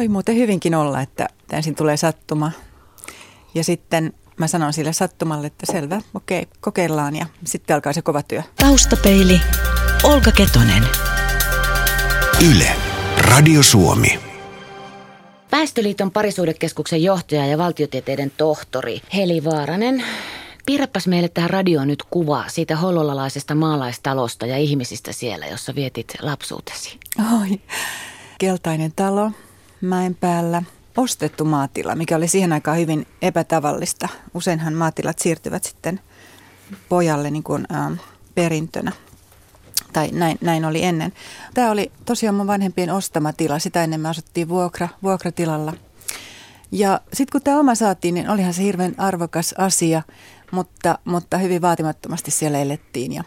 Voi muuten hyvinkin olla, että ensin tulee sattuma. Ja sitten mä sanon sille sattumalle, että selvä, okei, kokeillaan ja sitten alkaa se kova työ. Taustapeili, Olka Ketonen. Yle, Radio Suomi. Väestöliiton parisuudekeskuksen johtaja ja valtiotieteiden tohtori Heli Vaaranen. Piirräpäs meille tähän radioon nyt kuva siitä hollolalaisesta maalaistalosta ja ihmisistä siellä, jossa vietit lapsuutesi. Oi, keltainen talo, mäen päällä, ostettu maatila, mikä oli siihen aikaan hyvin epätavallista. Useinhan maatilat siirtyvät sitten pojalle niin kuin, äh, perintönä. Tai näin, näin oli ennen. Tämä oli tosiaan mun vanhempien ostama tila. Sitä ennen me asuttiin vuokra, vuokratilalla. Ja sitten kun tämä oma saatiin, niin olihan se hirveän arvokas asia, mutta, mutta hyvin vaatimattomasti siellä elettiin. Ja,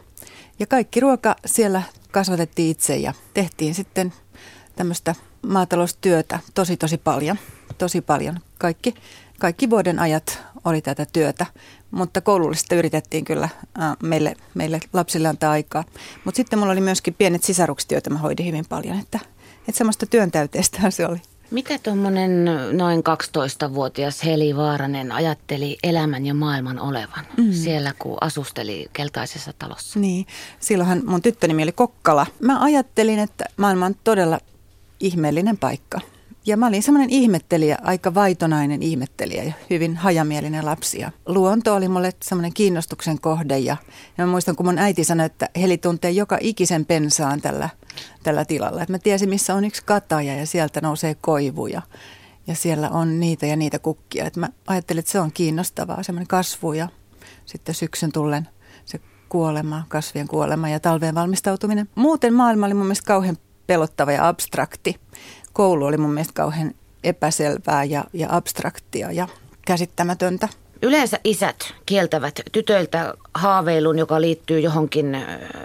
ja kaikki ruoka siellä kasvatettiin itse ja tehtiin sitten tämmöistä maataloustyötä tosi tosi paljon. Tosi paljon. Kaikki, kaikki vuoden ajat oli tätä työtä, mutta koulullista yritettiin kyllä äh, meille, meille lapsille antaa aikaa. Mutta sitten mulla oli myöskin pienet sisarukset, joita mä hoidin hyvin paljon, että, että semmoista työntäyteistä se oli. Mitä tuommoinen noin 12-vuotias Heli Vaaranen ajatteli elämän ja maailman olevan mm. siellä, kun asusteli keltaisessa talossa? Niin, silloinhan mun tyttönimi oli Kokkala. Mä ajattelin, että maailma on todella ihmeellinen paikka. Ja mä olin semmoinen ihmettelijä, aika vaitonainen ihmettelijä ja hyvin hajamielinen lapsi. Ja luonto oli mulle semmoinen kiinnostuksen kohde ja, ja mä muistan, kun mun äiti sanoi, että Heli tuntee joka ikisen pensaan tällä, tällä tilalla. Että mä tiesin, missä on yksi kataja ja sieltä nousee koivuja ja siellä on niitä ja niitä kukkia. Että mä ajattelin, että se on kiinnostavaa, semmoinen kasvu ja sitten syksyn tullen se kuolema, kasvien kuolema ja talveen valmistautuminen. Muuten maailma oli mun mielestä kauhean pelottava ja abstrakti. Koulu oli mun mielestä kauhean epäselvää ja, ja abstraktia ja käsittämätöntä. Yleensä isät kieltävät tytöiltä haaveilun, joka liittyy johonkin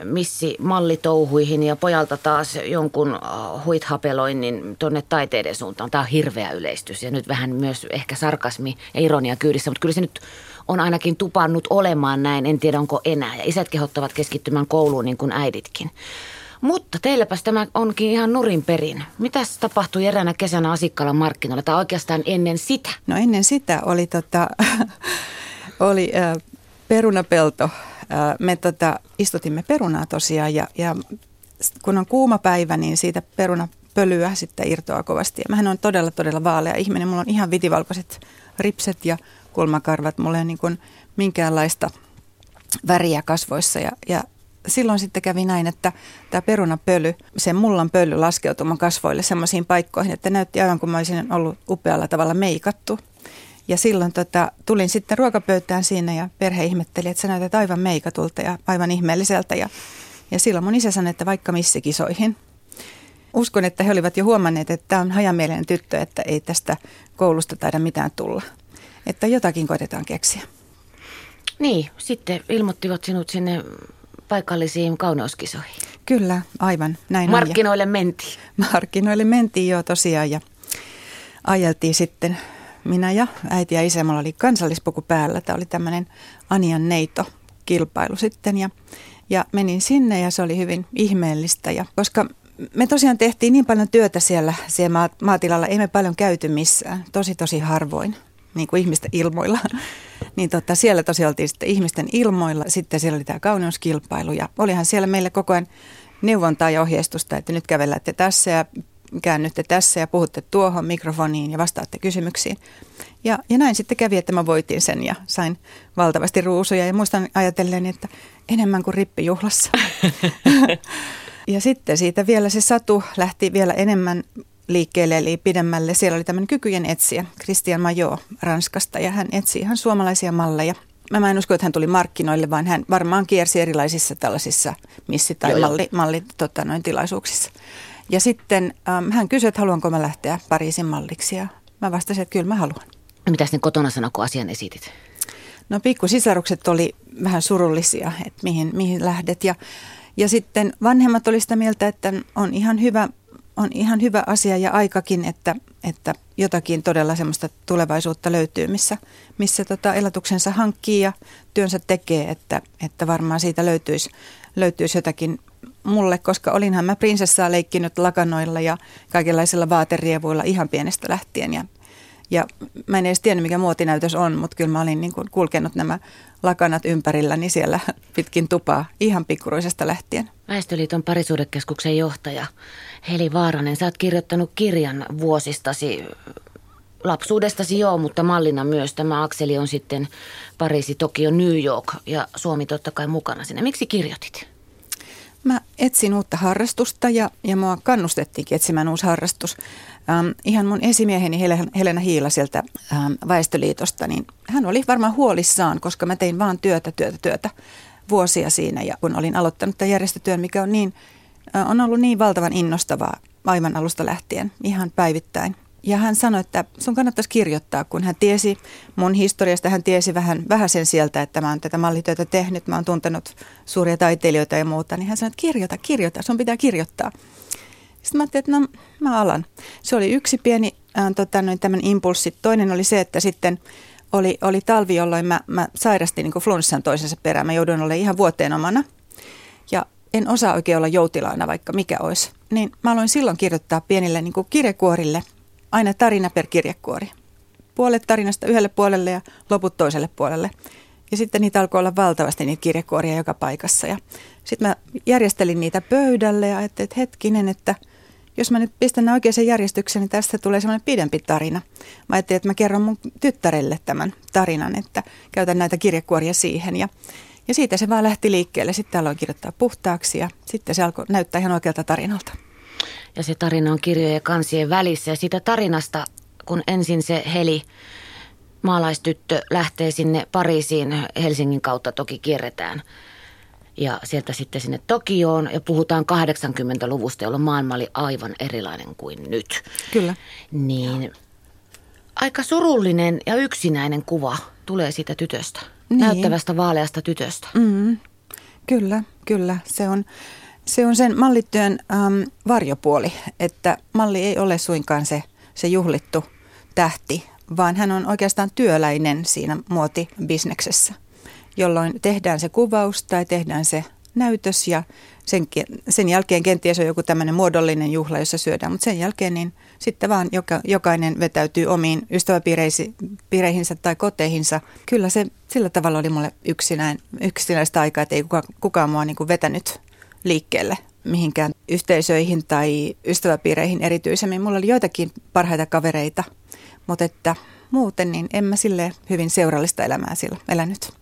missi mallitouhuihin ja pojalta taas jonkun huithapeloinnin tuonne taiteiden suuntaan. Tämä on hirveä yleistys ja nyt vähän myös ehkä sarkasmi ja ironia kyydissä, mutta kyllä se nyt on ainakin tupannut olemaan näin. En tiedä onko enää ja isät kehottavat keskittymään kouluun niin kuin äiditkin. Mutta teilläpäs tämä onkin ihan nurin perin. Mitäs tapahtui eräänä kesänä Asikkalan markkinoilla tai oikeastaan ennen sitä? No ennen sitä oli, tota, oli äh, perunapelto. Äh, me tota, istutimme perunaa tosiaan ja, ja kun on kuuma päivä, niin siitä perunapölyä sitten irtoaa kovasti. Ja mähän on todella, todella vaalea ihminen. Mulla on ihan vitivalkoiset ripset ja kulmakarvat. Mulla ei niin kuin minkäänlaista väriä kasvoissa ja, ja silloin sitten kävi näin, että tämä perunapöly, se mullan pöly laskeutui mun kasvoille semmoisiin paikkoihin, että näytti aivan kuin mä olisin ollut upealla tavalla meikattu. Ja silloin tota, tulin sitten ruokapöytään siinä ja perhe ihmetteli, että sä näytät aivan meikatulta ja aivan ihmeelliseltä. Ja, ja silloin mun isä sanoi, että vaikka missä kisoihin. Uskon, että he olivat jo huomanneet, että tämä on hajamielinen tyttö, että ei tästä koulusta taida mitään tulla. Että jotakin koitetaan keksiä. Niin, sitten ilmoittivat sinut sinne paikallisiin kauneuskisoihin. Kyllä, aivan. Näin Markkinoille on. mentiin. Markkinoille mentiin jo tosiaan ja ajeltiin sitten minä ja äiti ja isä. Mulla oli kansallispuku päällä. Tämä oli tämmöinen Anian neito kilpailu sitten ja, ja menin sinne ja se oli hyvin ihmeellistä. Ja koska me tosiaan tehtiin niin paljon työtä siellä, siellä maatilalla, ei me paljon käyty missään, tosi tosi harvoin niin kuin ihmisten ilmoilla. Niin tota, siellä tosiaan oltiin sitten ihmisten ilmoilla. Sitten siellä oli tämä kauneuskilpailu ja olihan siellä meille koko ajan neuvontaa ja ohjeistusta, että nyt kävellätte tässä ja käännytte tässä ja puhutte tuohon mikrofoniin ja vastaatte kysymyksiin. Ja, ja näin sitten kävi, että mä voitin sen ja sain valtavasti ruusuja ja muistan ajatellen, että enemmän kuin rippijuhlassa. ja sitten siitä vielä se satu lähti vielä enemmän liikkeelle eli pidemmälle. Siellä oli tämmöinen kykyjen etsiä, Christian Majo Ranskasta ja hän etsi ihan suomalaisia malleja. Mä en usko, että hän tuli markkinoille, vaan hän varmaan kiersi erilaisissa tällaisissa missi- tai Joo, malli, malli tota, noin tilaisuuksissa. Ja sitten ähm, hän kysyi, että haluanko mä lähteä Pariisin malliksi ja mä vastasin, että kyllä mä haluan. Mitä sitten kotona sanoi, kun asian esitit? No pikkusisarukset oli vähän surullisia, että mihin, mihin lähdet ja ja sitten vanhemmat oli sitä mieltä, että on ihan hyvä on ihan hyvä asia ja aikakin, että, että jotakin todella semmoista tulevaisuutta löytyy, missä, missä tota elatuksensa hankkii ja työnsä tekee, että, että varmaan siitä löytyisi, löytyisi jotakin mulle, koska olinhan mä prinsessaa leikkinyt lakanoilla ja kaikenlaisilla vaaterievuilla ihan pienestä lähtien. Ja, ja mä en edes tiennyt, mikä muotinäytös on, mutta kyllä mä olin niin kuin kulkenut nämä lakanat ympärilläni siellä pitkin tupaa ihan pikkuruisesta lähtien. Väestöliiton parisuudekeskuksen johtaja Heli Vaaranen, sä oot kirjoittanut kirjan vuosistasi lapsuudestasi joo, mutta mallina myös tämä akseli on sitten Pariisi, Tokio, New York ja Suomi totta kai mukana sinne. Miksi kirjoitit? Etsin uutta harrastusta ja, ja mua kannustettiinkin etsimään uusi harrastus. Ähm, ihan mun esimieheni Helena Hiila sieltä ähm, Väestöliitosta, niin hän oli varmaan huolissaan, koska mä tein vaan työtä, työtä, työtä vuosia siinä. Ja kun olin aloittanut tämän järjestötyön, mikä on, niin, äh, on ollut niin valtavan innostavaa aivan alusta lähtien, ihan päivittäin – ja hän sanoi, että sun kannattaisi kirjoittaa, kun hän tiesi mun historiasta, hän tiesi vähän, vähän sen sieltä, että mä oon tätä mallityötä tehnyt, mä oon tuntenut suuria taiteilijoita ja muuta, niin hän sanoi, että kirjoita, kirjoita, sun pitää kirjoittaa. Sitten mä ajattelin, että no mä alan. Se oli yksi pieni äh, tota, noin tämän impulssi. Toinen oli se, että sitten oli, oli talvi, jolloin mä, mä sairastin niin flunssan toisensa perään. Mä jouduin olemaan ihan vuoteen omana. Ja en osaa oikein olla joutilaana, vaikka mikä olisi. Niin mä aloin silloin kirjoittaa pienille niin kirjekuorille – aina tarina per kirjekuori. Puolet tarinasta yhdelle puolelle ja loput toiselle puolelle. Ja sitten niitä alkoi olla valtavasti niitä kirjekuoria joka paikassa. Ja sitten mä järjestelin niitä pöydälle ja ajattelin, että hetkinen, että jos mä nyt pistän ne oikeaan järjestykseen, niin tästä tulee semmoinen pidempi tarina. Mä ajattelin, että mä kerron mun tyttärelle tämän tarinan, että käytän näitä kirjekuoria siihen. Ja, ja siitä se vaan lähti liikkeelle. Sitten aloin kirjoittaa puhtaaksi ja sitten se alkoi näyttää ihan oikealta tarinalta ja se tarina on kirjojen ja kansien välissä. Ja siitä tarinasta, kun ensin se Heli, maalaistyttö, lähtee sinne Pariisiin, Helsingin kautta toki kierretään. Ja sieltä sitten sinne Tokioon ja puhutaan 80-luvusta, jolloin maailma oli aivan erilainen kuin nyt. Kyllä. Niin aika surullinen ja yksinäinen kuva tulee siitä tytöstä. Niin. Näyttävästä vaaleasta tytöstä. Mm, kyllä, kyllä. Se on, se on sen mallityön ähm, varjopuoli, että malli ei ole suinkaan se, se juhlittu tähti, vaan hän on oikeastaan työläinen siinä muotibisneksessä, jolloin tehdään se kuvaus tai tehdään se näytös ja sen, sen jälkeen kenties on joku tämmöinen muodollinen juhla, jossa syödään, mutta sen jälkeen niin sitten vaan joka, jokainen vetäytyy omiin ystäväpiireihinsä tai koteihinsa. Kyllä se sillä tavalla oli mulle yksinäin, yksinäistä aikaa, että ei kukaan, kukaan mua niin kuin vetänyt liikkeelle mihinkään yhteisöihin tai ystäväpiireihin erityisemmin. Mulla oli joitakin parhaita kavereita, mutta että muuten niin en mä sille hyvin seurallista elämää sillä elänyt.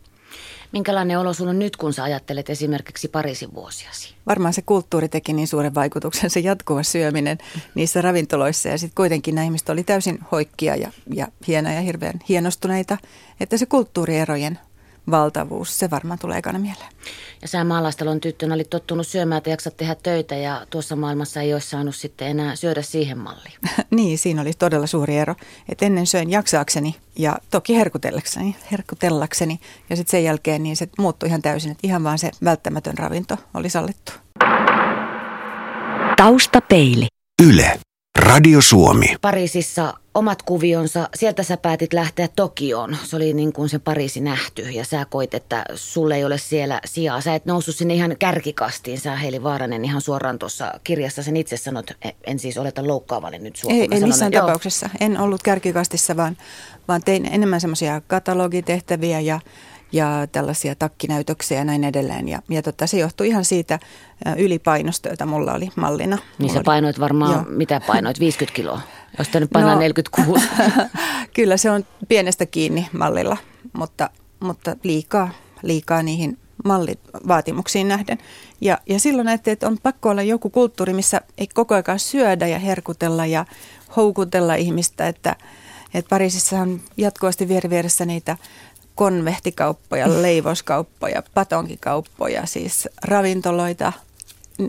Minkälainen olo sun on nyt, kun sä ajattelet esimerkiksi Pariisin vuosiasi? Varmaan se kulttuuri teki niin suuren vaikutuksen, se jatkuva syöminen niissä ravintoloissa. Ja sitten kuitenkin nämä ihmiset oli täysin hoikkia ja, ja hienoja ja hirveän hienostuneita, että se kulttuurierojen valtavuus, se varmaan tulee ekana mieleen. Ja sä maalaistalon tyttönä olit tottunut syömään, että jaksat tehdä töitä ja tuossa maailmassa ei olisi saanut sitten enää syödä siihen malliin. niin, siinä oli todella suuri ero. että ennen söin jaksaakseni ja toki herkutellakseni, herkutellakseni ja sitten sen jälkeen niin se muuttui ihan täysin, että ihan vaan se välttämätön ravinto oli sallittu. Taustapeili. Yle. Radio Suomi. Pariisissa omat kuvionsa, sieltä sä päätit lähteä Tokioon. Se oli niin kuin se Pariisi nähty ja sä koit, että sulle ei ole siellä sijaa. Sä et noussut sinne ihan kärkikastiin. Sä Heili Vaaranen ihan suoraan tuossa kirjassa sen itse sanot, e, en siis oleta loukkaavalle nyt sua. Ei, en missään tapauksessa. En ollut kärkikastissa, vaan, vaan tein enemmän semmoisia katalogitehtäviä ja ja tällaisia takkinäytöksiä ja näin edelleen. Ja, ja tota, se johtui ihan siitä ylipainosta, jota mulla oli mallina. Niin sä painoit varmaan, Joo. mitä painoit, 50 kiloa? Jos nyt painaa no, 46. kyllä se on pienestä kiinni mallilla, mutta, mutta liikaa, liikaa niihin mallivaatimuksiin nähden. Ja, ja silloin näette, että on pakko olla joku kulttuuri, missä ei koko ajan syödä ja herkutella ja houkutella ihmistä, että, että Pariisissa on jatkuvasti vieressä niitä konvehtikauppoja, leivouskauppoja, patonkikauppoja, siis ravintoloita,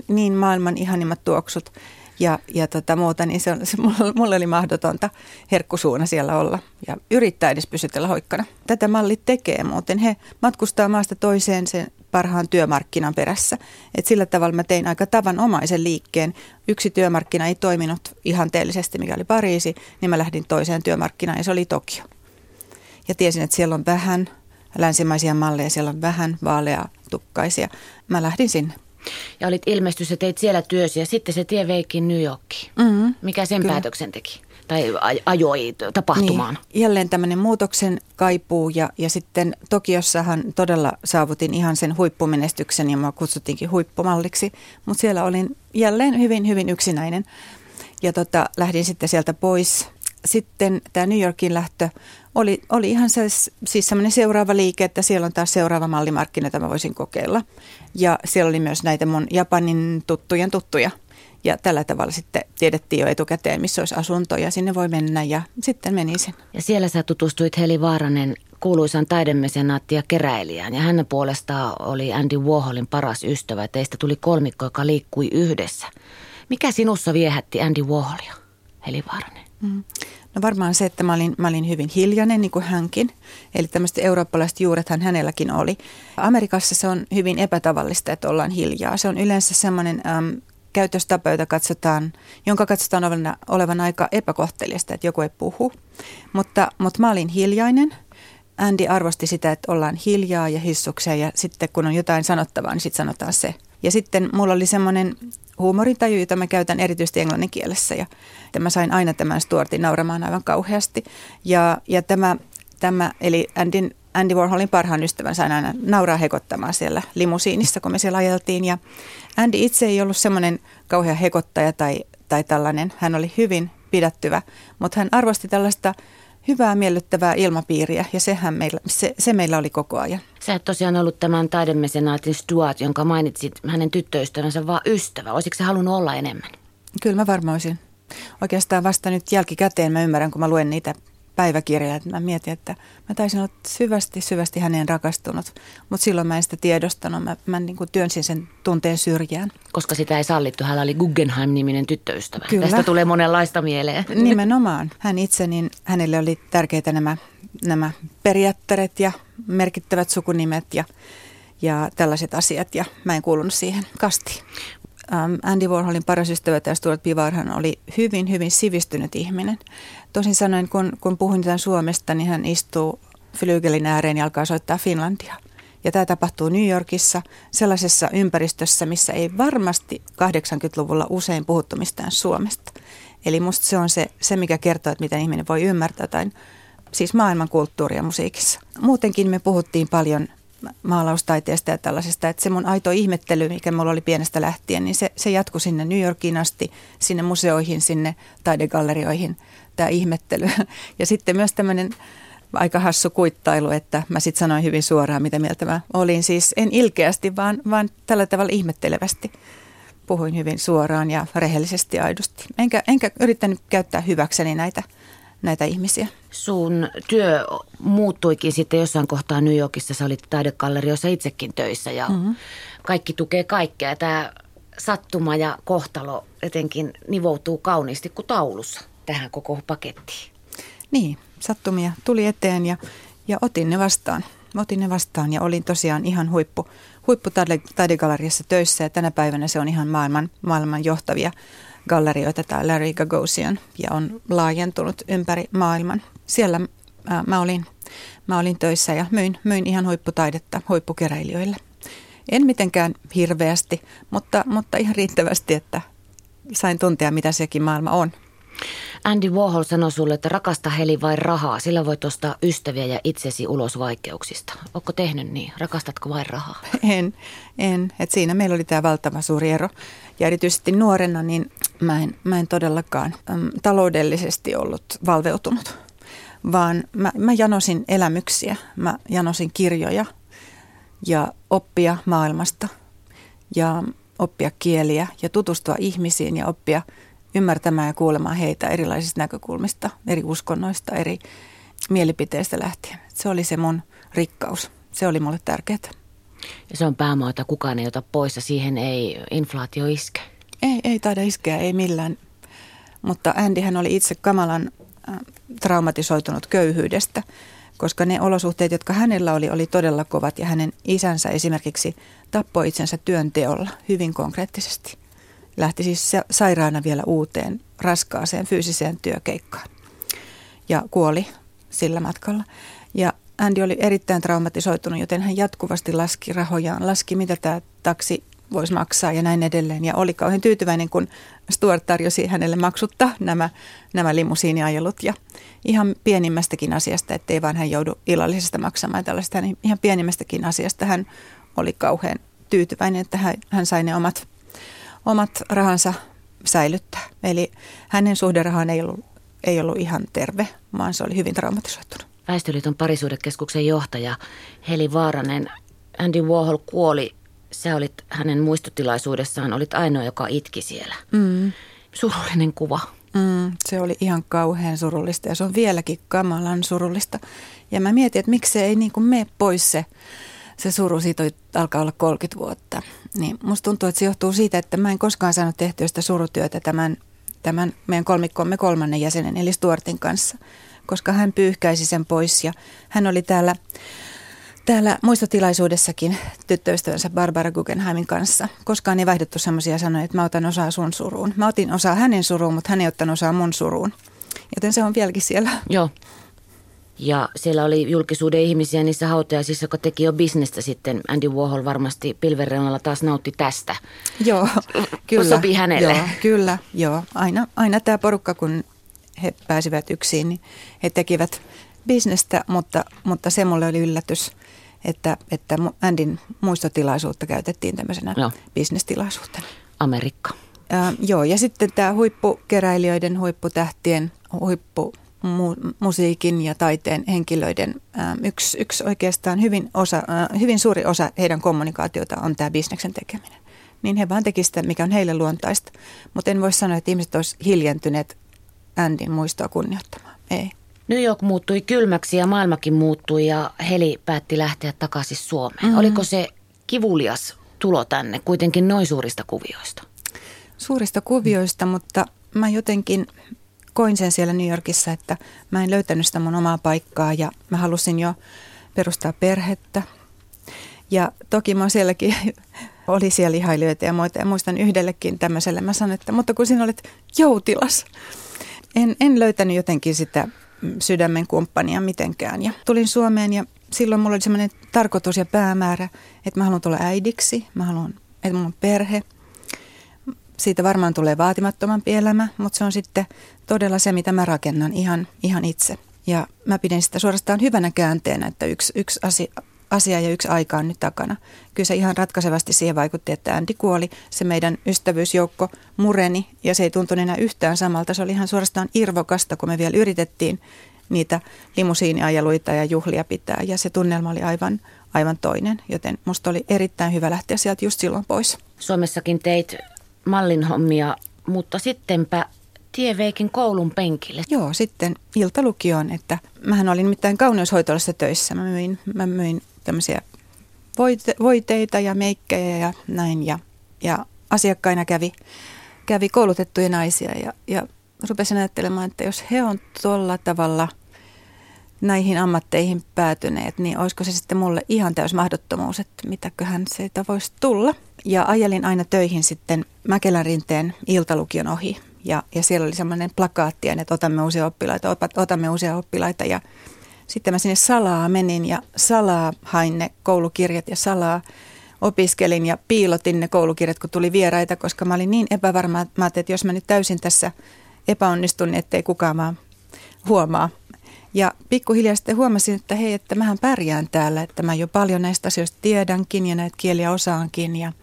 niin maailman ihanimmat tuoksut ja, ja tota muuta, niin se, se mulle, mulle oli mahdotonta herkkusuuna siellä olla ja yrittää edes pysytellä hoikkana. Tätä malli tekee muuten. He matkustaa maasta toiseen sen parhaan työmarkkinan perässä. Et sillä tavalla mä tein aika tavanomaisen liikkeen. Yksi työmarkkina ei toiminut ihanteellisesti, mikä oli Pariisi, niin mä lähdin toiseen työmarkkinaan ja se oli Tokio ja tiesin, että siellä on vähän länsimaisia malleja, siellä on vähän vaaleatukkaisia. Mä lähdin sinne. Ja olit ilmestys ja teit siellä työsi ja sitten se tie veikin New Yorkiin. Mm-hmm. Mikä sen Kyllä. päätöksen teki? Tai ajoi tapahtumaan? Niin, jälleen tämmöinen muutoksen kaipuu ja, ja sitten Tokiossahan todella saavutin ihan sen huippumenestyksen ja mua kutsuttiinkin huippumalliksi. Mutta siellä olin jälleen hyvin, hyvin yksinäinen ja tota, lähdin sitten sieltä pois. Sitten tämä New Yorkin lähtö oli, oli ihan se, siis semmoinen seuraava liike, että siellä on taas seuraava mallimarkkina, jota mä voisin kokeilla. Ja siellä oli myös näitä mun Japanin tuttujen tuttuja. Ja tällä tavalla sitten tiedettiin jo etukäteen, missä olisi asunto ja sinne voi mennä ja sitten menisin. Ja siellä sä tutustuit Heli Vaaranen kuuluisan taidemesenaatti ja keräilijään ja hän puolestaan oli Andy Warholin paras ystävä. Teistä tuli kolmikko, joka liikkui yhdessä. Mikä sinussa viehätti Andy Warholia, Heli Vaaranen? Mm. No varmaan se, että mä olin, mä olin hyvin hiljainen, niin kuin hänkin. Eli tämmöiset eurooppalaiset juurethan hänelläkin oli. Amerikassa se on hyvin epätavallista, että ollaan hiljaa. Se on yleensä semmoinen äm, käytöstapa, jota katsotaan, jonka katsotaan olevan, olevan aika epäkohteliasta, että joku ei puhu. Mutta, mutta mä olin hiljainen. Andy arvosti sitä, että ollaan hiljaa ja hissuksia ja sitten kun on jotain sanottavaa, niin sitten sanotaan se. Ja sitten mulla oli semmoinen huumorintaju, jota mä käytän erityisesti englannin kielessä. Ja mä sain aina tämän Stuartin nauramaan aivan kauheasti. Ja, ja tämä, tämä, eli Andyn, Andy Warholin parhaan ystävän sain aina nauraa hekottamaan siellä limusiinissa, kun me siellä ajeltiin. Ja Andy itse ei ollut semmoinen kauhea hekottaja tai, tai tällainen. Hän oli hyvin pidättyvä, mutta hän arvosti tällaista – hyvää miellyttävää ilmapiiriä ja sehän meillä, se, se meillä oli koko ajan. Sä et tosiaan ollut tämän taidemesenaatin Stuart, jonka mainitsit hänen tyttöystävänsä, vaan ystävä. Olisitko se halunnut olla enemmän? Kyllä mä varmaan olisin. Oikeastaan vasta nyt jälkikäteen mä ymmärrän, kun mä luen niitä päiväkirjaa, että mä mietin, että mä taisin olla syvästi, syvästi häneen rakastunut, mutta silloin mä en sitä tiedostanut, mä, mä niin kuin työnsin sen tunteen syrjään. Koska sitä ei sallittu, hän oli Guggenheim-niminen tyttöystävä. Kyllä. Tästä tulee monenlaista mieleen. Nimenomaan. Hän itse, niin hänelle oli tärkeitä nämä, nämä periaatteet ja merkittävät sukunimet ja, ja tällaiset asiat, ja mä en kuulunut siihen kastiin. Andy Warholin paras ystävä tämä Stuart Pivarhan oli hyvin, hyvin sivistynyt ihminen. Tosin sanoen, kun, kun puhuin tämän Suomesta, niin hän istuu flygelin ääreen ja alkaa soittaa Finlandia. Ja tämä tapahtuu New Yorkissa sellaisessa ympäristössä, missä ei varmasti 80-luvulla usein puhuttu mistään Suomesta. Eli musta se on se, se, mikä kertoo, että miten ihminen voi ymmärtää tai siis maailman kulttuuria musiikissa. Muutenkin me puhuttiin paljon maalaustaiteesta ja tällaisesta, että se mun aito ihmettely, mikä mulla oli pienestä lähtien, niin se, se jatkui sinne New Yorkiin asti, sinne museoihin, sinne taidegallerioihin, tämä ihmettely. Ja sitten myös tämmöinen aika hassu kuittailu, että mä sitten sanoin hyvin suoraan, mitä mieltä mä olin. Siis en ilkeästi, vaan, vaan tällä tavalla ihmettelevästi. Puhuin hyvin suoraan ja rehellisesti aidosti. Enkä, enkä yrittänyt käyttää hyväkseni näitä – näitä ihmisiä. Sun työ muuttuikin sitten jossain kohtaa New Yorkissa. Sä olit taidegalleriossa itsekin töissä ja mm-hmm. kaikki tukee kaikkea. Tämä sattuma ja kohtalo etenkin nivoutuu kauniisti kuin taulussa tähän koko pakettiin. Niin, sattumia tuli eteen ja, ja otin ne vastaan. Otin ne vastaan ja olin tosiaan ihan huippu, huippu taidegalleriassa töissä ja tänä päivänä se on ihan maailman, maailman johtavia gallerioita, tämä Larry Gagosian, ja on laajentunut ympäri maailman. Siellä ää, mä, olin, mä olin töissä ja myin, myin ihan huipputaidetta huippukeräilijöille. En mitenkään hirveästi, mutta, mutta ihan riittävästi, että sain tuntea, mitä sekin maailma on. Andy Warhol sanoi sulle, että rakasta heli vai rahaa, sillä voit ostaa ystäviä ja itsesi ulos vaikeuksista. Onko tehnyt niin? Rakastatko vain rahaa? En, en. Et siinä meillä oli tämä valtava suuri ero. Ja erityisesti nuorena, niin mä en, mä en todellakaan äm, taloudellisesti ollut valveutunut, vaan mä, mä janosin elämyksiä, mä janosin kirjoja ja oppia maailmasta ja oppia kieliä ja tutustua ihmisiin ja oppia ymmärtämään ja kuulemaan heitä erilaisista näkökulmista, eri uskonnoista, eri mielipiteistä lähtien. Se oli se mun rikkaus. Se oli mulle tärkeää. Ja se on päämaa, että kukaan ei ota pois ja siihen ei inflaatio iske. Ei, ei taida iskeä, ei millään. Mutta Andy hän oli itse kamalan äh, traumatisoitunut köyhyydestä, koska ne olosuhteet, jotka hänellä oli, oli todella kovat ja hänen isänsä esimerkiksi tappoi itsensä työnteolla hyvin konkreettisesti. Lähti siis sairaana vielä uuteen raskaaseen fyysiseen työkeikkaan ja kuoli sillä matkalla. Ja Andy oli erittäin traumatisoitunut, joten hän jatkuvasti laski rahojaan, laski mitä tämä taksi voisi maksaa ja näin edelleen. Ja oli kauhean tyytyväinen, kun Stuart tarjosi hänelle maksutta nämä, nämä limusiiniajelut ja ihan pienimmästäkin asiasta, ettei vaan hän joudu illallisesta maksamaan tällaista, niin ihan pienimmästäkin asiasta hän oli kauhean tyytyväinen, että hän, hän sai ne omat, omat rahansa säilyttää. Eli hänen suhderahaan ei ollut, ei ollut ihan terve, vaan se oli hyvin traumatisoitunut. Väestöliiton parisuudekeskuksen johtaja Heli Vaaranen, Andy Warhol kuoli, sä olit hänen muistotilaisuudessaan, olit ainoa, joka itki siellä. Mm. Surullinen kuva. Mm, se oli ihan kauhean surullista ja se on vieläkin kamalan surullista. Ja mä mietin, että miksi se ei niin kuin mene pois se, se suru, siitä alkaa olla 30 vuotta. Niin musta tuntuu, että se johtuu siitä, että mä en koskaan saanut tehtyä sitä surutyötä tämän, tämän meidän kolmikkomme kolmannen jäsenen, eli Stuartin kanssa, koska hän pyyhkäisi sen pois ja hän oli täällä täällä muistotilaisuudessakin tyttöystävänsä Barbara Guggenheimin kanssa. Koskaan ei vaihdettu sellaisia sanoja, että mä otan osaa sun suruun. Mä otin osaa hänen suruun, mutta hän ei ottanut osaa mun suruun. Joten se on vieläkin siellä. Joo. Ja siellä oli julkisuuden ihmisiä niissä hautajaisissa, joka teki jo bisnestä sitten. Andy Warhol varmasti pilvereunalla taas nautti tästä. Joo, kyllä. Sopii hänelle. Joo, kyllä, joo. Aina, aina tämä porukka, kun he pääsivät yksin, niin he tekivät bisnestä, mutta, mutta se mulle oli yllätys, että, että Andin muistotilaisuutta käytettiin tämmöisenä joo. bisnestilaisuutena. Amerikka. Äh, joo, ja sitten tämä huippukeräilijöiden, huipputähtien, huippu musiikin ja taiteen henkilöiden yksi, yksi oikeastaan hyvin, osa, hyvin suuri osa heidän kommunikaatiota on tämä bisneksen tekeminen. Niin he vaan tekisivät sitä, mikä on heille luontaista. Mutta en voi sanoa, että ihmiset olisivat hiljentyneet Andin muistoa kunnioittamaan. Ei. New York muuttui kylmäksi ja maailmakin muuttui ja Heli päätti lähteä takaisin Suomeen. Mm-hmm. Oliko se kivulias tulo tänne kuitenkin noin suurista kuvioista? Suurista kuvioista, mutta mä jotenkin koin sen siellä New Yorkissa, että mä en löytänyt sitä mun omaa paikkaa ja mä halusin jo perustaa perhettä. Ja toki mä sielläkin oli siellä ihailijoita ja muita ja muistan yhdellekin tämmöiselle. Mä sanoin, että mutta kun sinä olet joutilas. En, en löytänyt jotenkin sitä sydämen kumppania mitenkään. Ja tulin Suomeen ja silloin mulla oli semmoinen tarkoitus ja päämäärä, että mä haluan tulla äidiksi, mä haluan, että mulla on perhe – siitä varmaan tulee vaatimattomampi elämä, mutta se on sitten todella se, mitä mä rakennan ihan, ihan itse. Ja mä pidän sitä suorastaan hyvänä käänteenä, että yksi, yksi asia, asia ja yksi aika on nyt takana. Kyllä se ihan ratkaisevasti siihen vaikutti, että Andy kuoli. Se meidän ystävyysjoukko mureni ja se ei tuntunut enää yhtään samalta. Se oli ihan suorastaan irvokasta, kun me vielä yritettiin niitä limusiiniajeluita ja juhlia pitää. Ja se tunnelma oli aivan, aivan toinen, joten musta oli erittäin hyvä lähteä sieltä just silloin pois. Suomessakin teit mallin hommia, mutta sittenpä tie veikin koulun penkille. Joo, sitten iltalukioon, että mähän olin nimittäin kauneushoitolassa töissä. Mä myin, mä myin tämmöisiä voite, voiteita ja meikkejä ja näin ja, ja asiakkaina kävi, kävi koulutettuja naisia ja, ja rupesin ajattelemaan, että jos he on tuolla tavalla näihin ammatteihin päätyneet, niin olisiko se sitten mulle ihan täys mahdottomuus, että mitäköhän siitä voisi tulla – ja ajelin aina töihin sitten Mäkelän rinteen iltalukion ohi. Ja, ja siellä oli semmoinen plakaatti, että otamme uusia oppilaita, otamme uusia oppilaita. Ja sitten mä sinne salaa menin ja salaa hain ne koulukirjat ja salaa opiskelin ja piilotin ne koulukirjat, kun tuli vieraita, koska mä olin niin epävarma, että jos mä nyt täysin tässä epääonnistun, niin ettei kukaan vaan huomaa. Ja pikkuhiljaa sitten huomasin, että hei, että mähän pärjään täällä, että mä jo paljon näistä asioista tiedänkin ja näitä kieliä osaankin ja –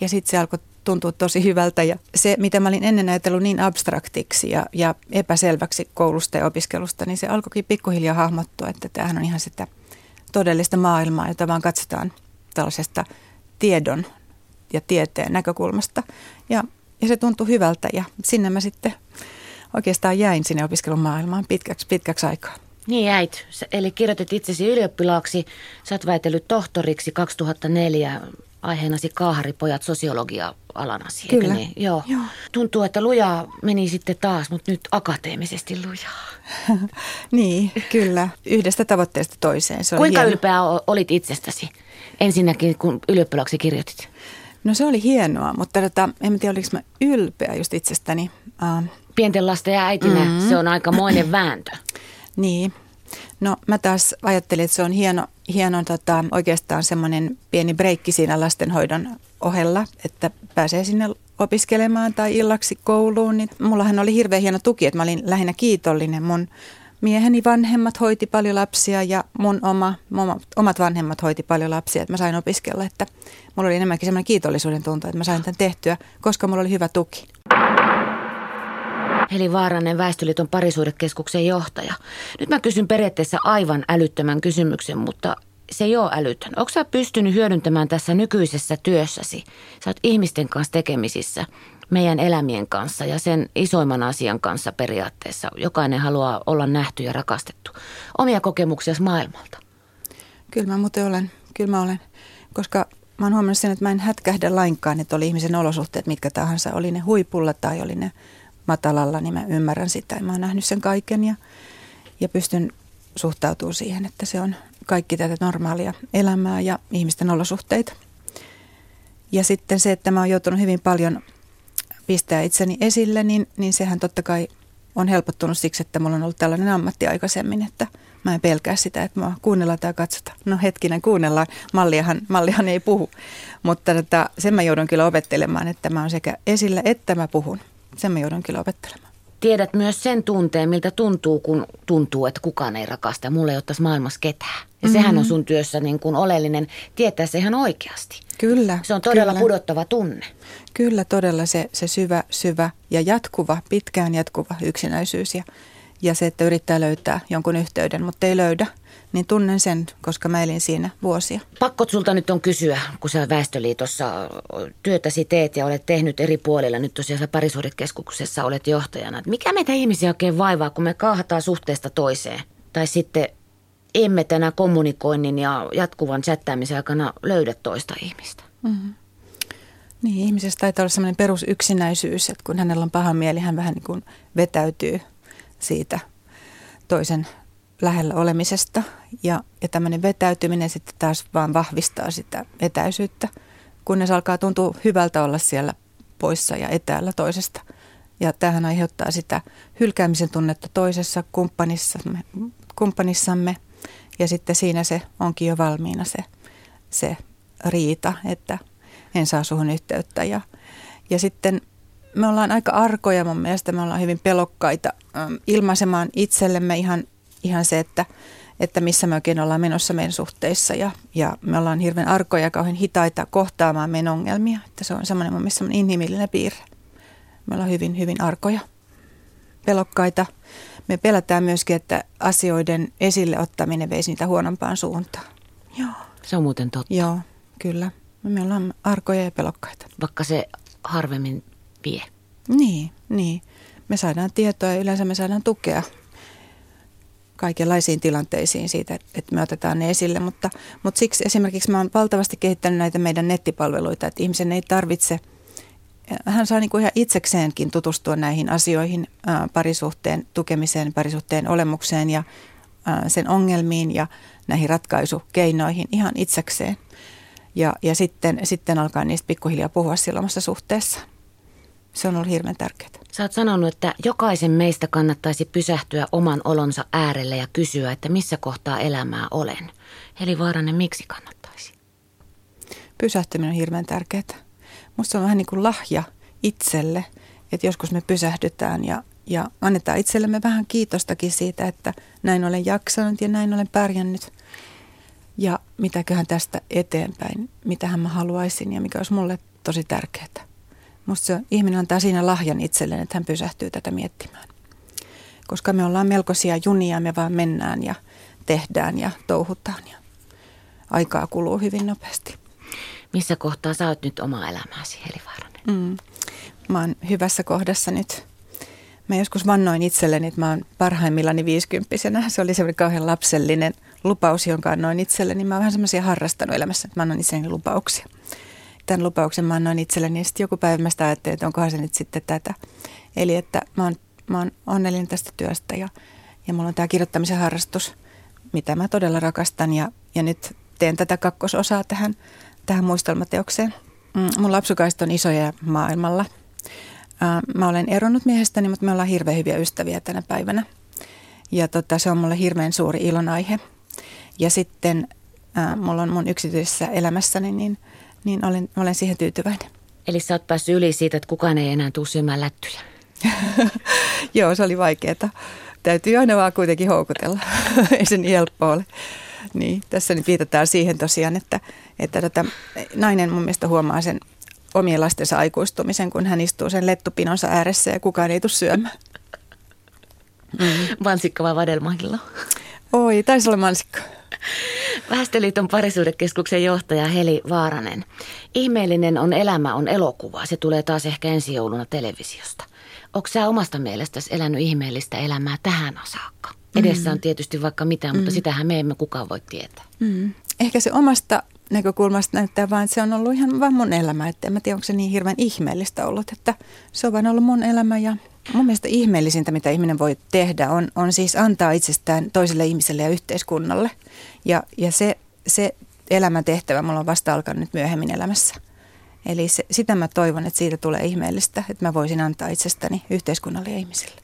ja sitten se alkoi tuntua tosi hyvältä ja se, mitä mä olin ennen ajatellut niin abstraktiksi ja, ja epäselväksi koulusta ja opiskelusta, niin se alkoikin pikkuhiljaa hahmottua, että tämähän on ihan sitä todellista maailmaa, jota vaan katsotaan tällaisesta tiedon ja tieteen näkökulmasta. Ja, ja se tuntui hyvältä ja sinne mä sitten oikeastaan jäin sinne opiskelumaailmaan pitkäksi, pitkäksi aikaa. Niin äit, eli kirjoitit itsesi ylioppilaaksi, sä oot väitellyt tohtoriksi 2004 aiheenasi kaaharipojat sosiologia-alanasi, Kyllä. niin? Joo. Joo. Tuntuu, että lujaa meni sitten taas, mutta nyt akateemisesti lujaa. niin, kyllä. Yhdestä tavoitteesta toiseen. Se Kuinka hieno. ylpeä olit itsestäsi ensinnäkin, kun ylioppilaaksi kirjoitit? No se oli hienoa, mutta tota, en tiedä, oliko mä ylpeä just itsestäni. Uh, Pienten lasten ja äitinä mm-hmm. se on aika moinen vääntö. niin, No mä taas ajattelin, että se on hieno, hieno tota, oikeastaan semmoinen pieni breikki siinä lastenhoidon ohella, että pääsee sinne opiskelemaan tai illaksi kouluun, niin mullahan oli hirveän hieno tuki, että mä olin lähinnä kiitollinen. Mun mieheni vanhemmat hoiti paljon lapsia ja mun oma, omat vanhemmat hoiti paljon lapsia, että mä sain opiskella, että mulla oli enemmänkin semmoinen kiitollisuuden tunto, että mä sain tämän tehtyä, koska mulla oli hyvä tuki. Heli Vaaranen, Väestöliiton parisuudekeskuksen johtaja. Nyt mä kysyn periaatteessa aivan älyttömän kysymyksen, mutta se ei ole älytön. Onko sä pystynyt hyödyntämään tässä nykyisessä työssäsi? Sä oot ihmisten kanssa tekemisissä, meidän elämien kanssa ja sen isoimman asian kanssa periaatteessa. Jokainen haluaa olla nähty ja rakastettu. Omia kokemuksia maailmalta. Kyllä mä muuten olen. Kyllä mä olen. Koska mä oon huomannut sen, että mä en hätkähdä lainkaan, että oli ihmisen olosuhteet mitkä tahansa. Oli ne huipulla tai oli ne matalalla, niin mä ymmärrän sitä. Mä oon nähnyt sen kaiken ja, ja pystyn suhtautumaan siihen, että se on kaikki tätä normaalia elämää ja ihmisten olosuhteita. Ja sitten se, että mä oon joutunut hyvin paljon pistää itseni esille, niin, niin sehän totta kai on helpottunut siksi, että mulla on ollut tällainen ammatti aikaisemmin, että mä en pelkää sitä, että mä kuunnellaan tai katsotaan. No hetkinen, kuunnellaan. Malliahan, malliahan ei puhu. Mutta tota, sen mä joudun kyllä opettelemaan, että mä oon sekä esillä että mä puhun. Sen mä joudun kyllä opettelemaan. Tiedät myös sen tunteen, miltä tuntuu, kun tuntuu, että kukaan ei rakasta ja mulla ei tässä maailmassa ketään. Ja mm-hmm. sehän on sun työssä niin kuin oleellinen tietää se ihan oikeasti. Kyllä. Se on todella kyllä. pudottava tunne. Kyllä, todella se, se syvä, syvä ja jatkuva, pitkään jatkuva yksinäisyys ja, ja se, että yrittää löytää jonkun yhteyden, mutta ei löydä – niin tunnen sen, koska mä elin siinä vuosia. Pakko sulta nyt on kysyä, kun sä Väestöliitossa työtäsi teet ja olet tehnyt eri puolilla, nyt tosiaan parisuudekeskuksessa olet johtajana. Mikä meitä ihmisiä oikein vaivaa, kun me kaahataan suhteesta toiseen? Tai sitten emme tänä kommunikoinnin ja jatkuvan chattaamisen aikana löydä toista ihmistä? Mm-hmm. Niin, ihmisessä taitaa olla sellainen perusyksinäisyys, että kun hänellä on paha mieli, hän vähän niin kuin vetäytyy siitä toisen lähellä olemisesta. Ja, ja tämmöinen vetäytyminen sitten taas vaan vahvistaa sitä etäisyyttä, kunnes alkaa tuntua hyvältä olla siellä poissa ja etäällä toisesta. Ja tähän aiheuttaa sitä hylkäämisen tunnetta toisessa kumppanissamme, kumppanissamme. Ja sitten siinä se onkin jo valmiina se, se riita, että en saa suhun yhteyttä. Ja, ja sitten me ollaan aika arkoja mun mielestä, me ollaan hyvin pelokkaita ilmaisemaan itsellemme ihan ihan se, että, että missä me oikein ollaan menossa meidän suhteissa ja, ja me ollaan hirveän arkoja ja kauhean hitaita kohtaamaan meidän ongelmia. Että se on semmoinen mun mielestä semmoinen inhimillinen piirre. Me ollaan hyvin, hyvin arkoja, pelokkaita. Me pelätään myöskin, että asioiden esille ottaminen veisi niitä huonompaan suuntaan. Joo. Se on muuten totta. Joo, kyllä. Me ollaan arkoja ja pelokkaita. Vaikka se harvemmin vie. Niin, niin. Me saadaan tietoa ja yleensä me saadaan tukea kaikenlaisiin tilanteisiin siitä, että me otetaan ne esille. Mutta, mutta siksi esimerkiksi mä oon valtavasti kehittänyt näitä meidän nettipalveluita, että ihmisen ei tarvitse, hän saa niin kuin ihan itsekseenkin tutustua näihin asioihin, parisuhteen tukemiseen, parisuhteen olemukseen ja sen ongelmiin ja näihin ratkaisukeinoihin ihan itsekseen. Ja, ja sitten, sitten alkaa niistä pikkuhiljaa puhua silloin suhteessa. Se on ollut hirveän tärkeää. Sä oot sanonut, että jokaisen meistä kannattaisi pysähtyä oman olonsa äärelle ja kysyä, että missä kohtaa elämää olen. Eli Vaaranen, miksi kannattaisi? Pysähtyminen on hirveän tärkeää. Musta se on vähän niin kuin lahja itselle, että joskus me pysähdytään ja, ja annetaan itsellemme vähän kiitostakin siitä, että näin olen jaksanut ja näin olen pärjännyt. Ja mitäköhän tästä eteenpäin, mitähän mä haluaisin ja mikä olisi mulle tosi tärkeää. Musta se ihminen antaa siinä lahjan itselleen, että hän pysähtyy tätä miettimään. Koska me ollaan melkoisia junia, me vaan mennään ja tehdään ja touhutaan ja aikaa kuluu hyvin nopeasti. Missä kohtaa sä oot nyt oma elämääsi, Heli Vaaranen? Mm. Mä oon hyvässä kohdassa nyt. Mä joskus vannoin itselleni, että mä oon parhaimmillani viisikymppisenä. Se oli semmoinen kauhean lapsellinen lupaus, jonka annoin itselleni. Mä oon vähän semmoisia harrastanut elämässä, että mä annan itselleni lupauksia tämän lupauksen mä annoin itselleni ja sitten joku päivä mä sitä ajattelin, että onkohan se nyt sitten tätä. Eli että mä oon, mä oon onnellinen tästä työstä ja, ja mulla on tämä kirjoittamisen harrastus, mitä mä todella rakastan ja, ja nyt teen tätä kakkososaa tähän, tähän muistelmateokseen. Mm, mun lapsukaista on isoja maailmalla. Mä olen eronnut miehestäni, mutta me ollaan hirveän hyviä ystäviä tänä päivänä. Ja tota, se on mulle hirveän suuri ilonaihe. Ja sitten äh, mulla on mun yksityisessä elämässäni niin – niin olen, olen siihen tyytyväinen. Eli sä oot päässyt yli siitä, että kukaan ei enää tule syömään lättyjä. Joo, se oli vaikeaa. Täytyy aina vaan kuitenkin houkutella. ei se niin helppo ole. Niin, tässä nyt viitataan siihen tosiaan, että, että tota, nainen mun mielestä huomaa sen omien lastensa aikuistumisen, kun hän istuu sen lettupinonsa ääressä ja kukaan ei tule syömään. Mm. Mansikka vai vadelmahillo? Oi, taisi olla mansikka. Väestöliiton parisuudekeskuksen johtaja Heli Vaaranen. Ihmeellinen on elämä on elokuva. Se tulee taas ehkä ensi jouluna televisiosta. Onko sä omasta mielestäsi elänyt ihmeellistä elämää tähän saakka? Edessä on tietysti vaikka mitä, mutta mm. sitähän me emme kukaan voi tietää. Mm. Ehkä se omasta näkökulmasta näyttää vain, että se on ollut ihan vaan mun elämä. Että en mä tiedä, onko se niin hirveän ihmeellistä ollut, että se on vain ollut mun elämä. Ja mun mielestä ihmeellisintä, mitä ihminen voi tehdä, on, on siis antaa itsestään toiselle ihmiselle ja yhteiskunnalle. Ja, ja se, se elämäntehtävä mulla on vasta alkanut nyt myöhemmin elämässä. Eli se, sitä mä toivon, että siitä tulee ihmeellistä, että mä voisin antaa itsestäni yhteiskunnalle ja ihmisille.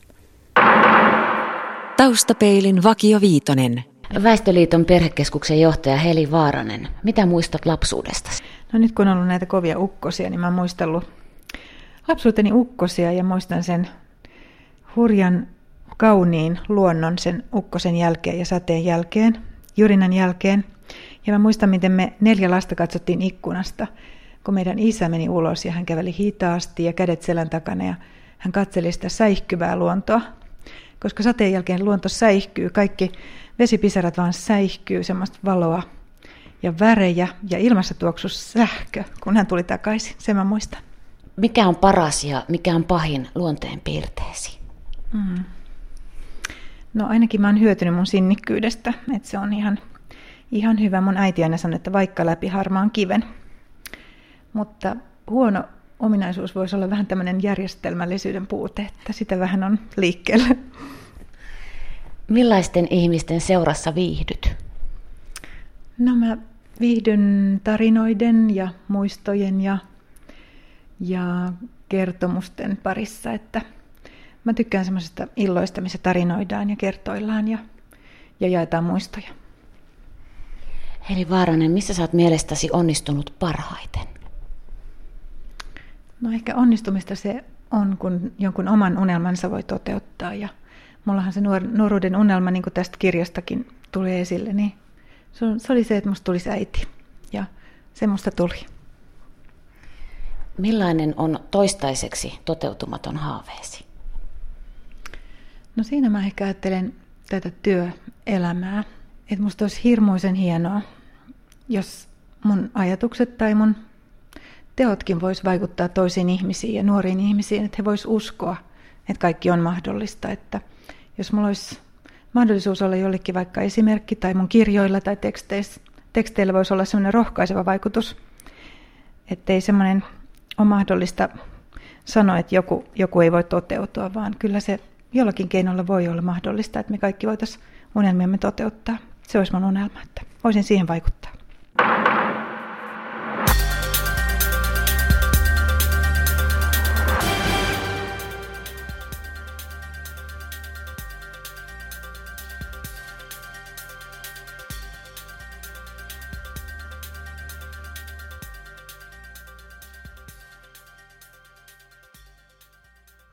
Taustapeilin Vakio Viitonen. Väestöliiton perhekeskuksen johtaja Heli Vaaranen. Mitä muistat lapsuudesta? No nyt kun on ollut näitä kovia ukkosia, niin mä oon muistellut lapsuuteni ukkosia ja muistan sen hurjan kauniin luonnon sen ukkosen jälkeen ja sateen jälkeen, jurinan jälkeen. Ja mä muistan, miten me neljä lasta katsottiin ikkunasta, kun meidän isä meni ulos ja hän käveli hitaasti ja kädet selän takana ja hän katseli sitä säihkyvää luontoa. Koska sateen jälkeen luonto säihkyy, kaikki vesipisarat vaan säihkyy, semmoista valoa ja värejä ja ilmassa tuoksu sähkö, kun hän tuli takaisin. Sen mä muistan. Mikä on paras ja mikä on pahin luonteen piirteesi? Mm. No ainakin mä oon hyötynyt mun sinnikkyydestä, että se on ihan, ihan hyvä. Mun äiti aina sanoi, että vaikka läpi harmaan kiven. Mutta huono ominaisuus voisi olla vähän tämmöinen järjestelmällisyyden puute, että sitä vähän on liikkeellä. Millaisten ihmisten seurassa viihdyt? No mä viihdyn tarinoiden ja muistojen ja, ja kertomusten parissa, että mä tykkään semmoisesta illoista, missä tarinoidaan ja kertoillaan ja, ja jaetaan muistoja. Heli Vaaranen, missä sä oot mielestäsi onnistunut parhaiten? No ehkä onnistumista se on, kun jonkun oman unelmansa voi toteuttaa ja mullahan se nuor- nuoruuden unelma, niin kuin tästä kirjastakin tuli esille, niin se, se oli se, että musta tulisi äiti ja se musta tuli. Millainen on toistaiseksi toteutumaton haaveesi? No siinä mä ehkä ajattelen tätä työelämää, että musta olisi hirmuisen hienoa, jos mun ajatukset tai mun teotkin vois vaikuttaa toisiin ihmisiin ja nuoriin ihmisiin, että he vois uskoa, että kaikki on mahdollista, että jos mulla olisi mahdollisuus olla jollekin vaikka esimerkki tai mun kirjoilla tai teksteissä, teksteillä voisi olla sellainen rohkaiseva vaikutus, ettei semmoinen ole mahdollista sanoa, että joku, joku ei voi toteutua, vaan kyllä se jollakin keinolla voi olla mahdollista, että me kaikki voitaisiin unelmiamme toteuttaa. Se olisi mun unelma, että voisin siihen vaikuttaa.